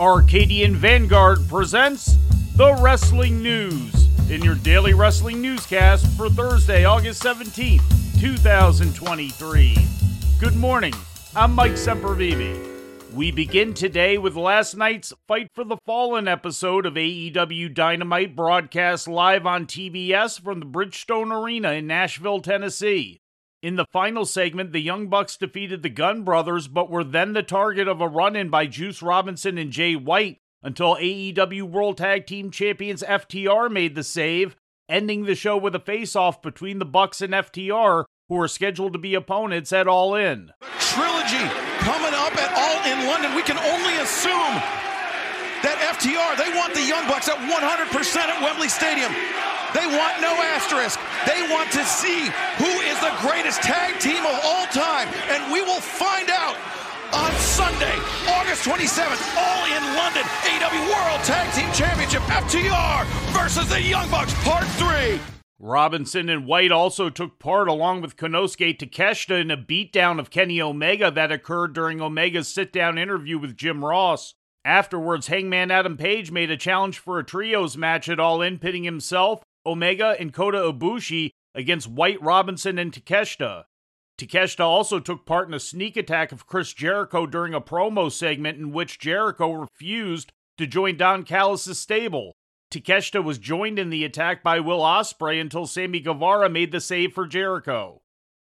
Arcadian Vanguard presents the Wrestling News in your daily wrestling newscast for Thursday, August 17th, 2023. Good morning. I'm Mike Sempervive. We begin today with last night's Fight for the Fallen episode of AEW Dynamite broadcast live on TBS from the Bridgestone Arena in Nashville, Tennessee. In the final segment, the Young Bucks defeated the Gunn Brothers, but were then the target of a run in by Juice Robinson and Jay White until AEW World Tag Team Champions FTR made the save, ending the show with a face off between the Bucks and FTR, who are scheduled to be opponents at All In. Trilogy coming up at All In London. We can only assume that FTR, they want the Young Bucks at 100% at Wembley Stadium. They want no asterisk. They want to see who is the greatest tag team of all time. And we will find out on Sunday, August 27th, all in London. AW World Tag Team Championship, FTR versus the Young Bucks, Part 3. Robinson and White also took part, along with Konosuke Takeshita, in a beatdown of Kenny Omega that occurred during Omega's sit down interview with Jim Ross. Afterwards, Hangman Adam Page made a challenge for a trios match at All In, pitting himself Omega, and Kota Ibushi against White Robinson and Takeshita. Takeshita also took part in a sneak attack of Chris Jericho during a promo segment in which Jericho refused to join Don Callis' stable. Takeshita was joined in the attack by Will Ospreay until Sammy Guevara made the save for Jericho.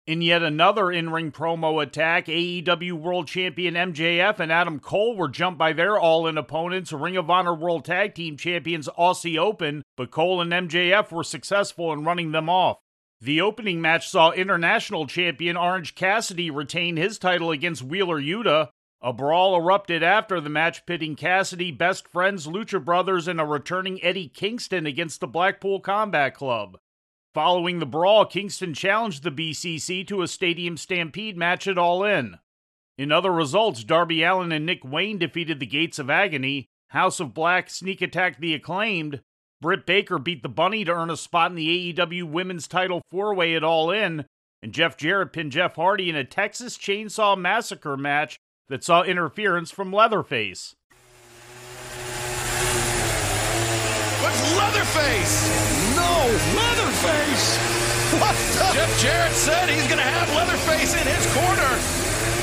In yet another in ring promo attack, AEW World Champion MJF and Adam Cole were jumped by their all in opponents, Ring of Honor World Tag Team Champions Aussie Open, but Cole and MJF were successful in running them off. The opening match saw international champion Orange Cassidy retain his title against Wheeler Yuta. A brawl erupted after the match, pitting Cassidy, Best Friends, Lucha Brothers, and a returning Eddie Kingston against the Blackpool Combat Club. Following the brawl, Kingston challenged the BCC to a Stadium Stampede match at All In. In other results, Darby Allin and Nick Wayne defeated the Gates of Agony, House of Black sneak attacked the acclaimed, Britt Baker beat the Bunny to earn a spot in the AEW Women's Title four way at All In, and Jeff Jarrett pinned Jeff Hardy in a Texas Chainsaw Massacre match that saw interference from Leatherface. What's Leatherface? No, Leatherface! What the? Jeff Jarrett said he's going to have Leatherface in his corner.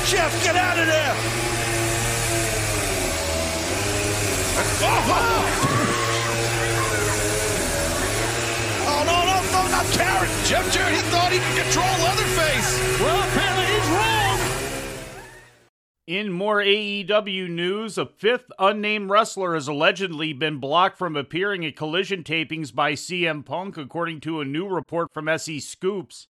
Jeff, get out of there! Oh, no, no, no, not Jarrett. Jeff Jarrett, he thought he could control Leatherface. Well, apparently. In more AEW news, a fifth unnamed wrestler has allegedly been blocked from appearing at collision tapings by CM Punk, according to a new report from SE Scoops.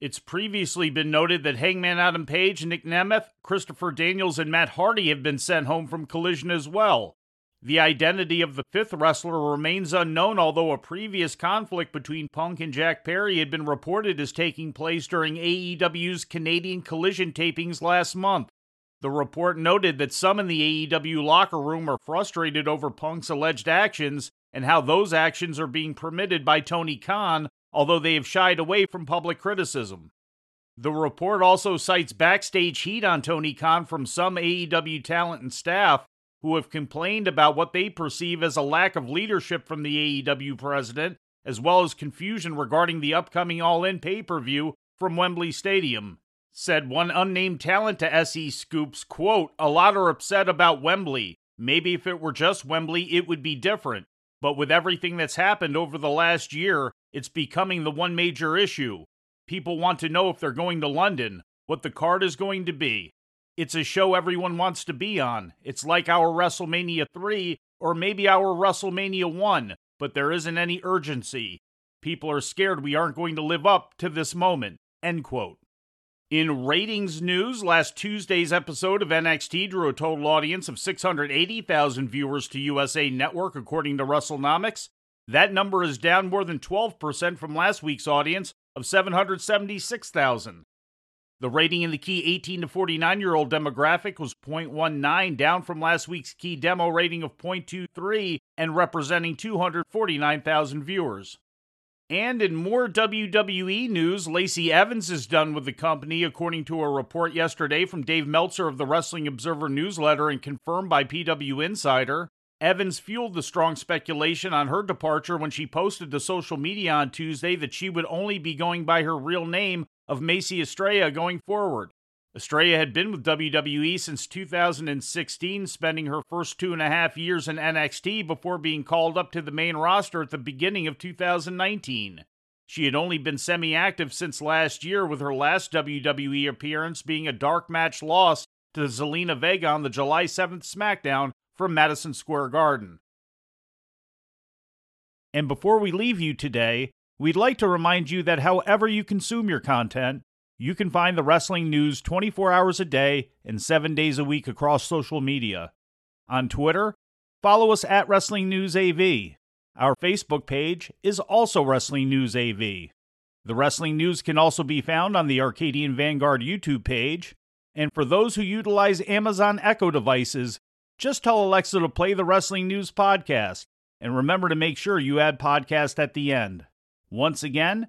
It's previously been noted that Hangman Adam Page, Nick Nemeth, Christopher Daniels, and Matt Hardy have been sent home from collision as well. The identity of the fifth wrestler remains unknown, although a previous conflict between Punk and Jack Perry had been reported as taking place during AEW's Canadian collision tapings last month. The report noted that some in the AEW locker room are frustrated over Punk's alleged actions and how those actions are being permitted by Tony Khan, although they have shied away from public criticism. The report also cites backstage heat on Tony Khan from some AEW talent and staff who have complained about what they perceive as a lack of leadership from the AEW president, as well as confusion regarding the upcoming All In pay per view from Wembley Stadium. Said one unnamed talent to SE Scoops, quote, A lot are upset about Wembley. Maybe if it were just Wembley, it would be different. But with everything that's happened over the last year, it's becoming the one major issue. People want to know if they're going to London, what the card is going to be. It's a show everyone wants to be on. It's like our WrestleMania 3 or maybe our WrestleMania 1, but there isn't any urgency. People are scared we aren't going to live up to this moment. End quote. In ratings news, last Tuesday's episode of NXT drew a total audience of 680,000 viewers to USA Network, according to WrestleNomics. That number is down more than 12% from last week's audience of 776,000. The rating in the key 18 to 49 year old demographic was 0.19, down from last week's key demo rating of 0.23 and representing 249,000 viewers. And in more WWE news, Lacey Evans is done with the company, according to a report yesterday from Dave Meltzer of the Wrestling Observer newsletter and confirmed by PW Insider. Evans fueled the strong speculation on her departure when she posted to social media on Tuesday that she would only be going by her real name of Macey Estrella going forward. Estrella had been with WWE since 2016, spending her first two and a half years in NXT before being called up to the main roster at the beginning of 2019. She had only been semi active since last year, with her last WWE appearance being a dark match loss to Zelina Vega on the July 7th SmackDown from Madison Square Garden. And before we leave you today, we'd like to remind you that however you consume your content, you can find the wrestling news 24 hours a day and 7 days a week across social media. On Twitter, follow us at Wrestling News AV. Our Facebook page is also Wrestling News AV. The wrestling news can also be found on the Arcadian Vanguard YouTube page. And for those who utilize Amazon Echo devices, just tell Alexa to play the Wrestling News podcast. And remember to make sure you add podcast at the end. Once again,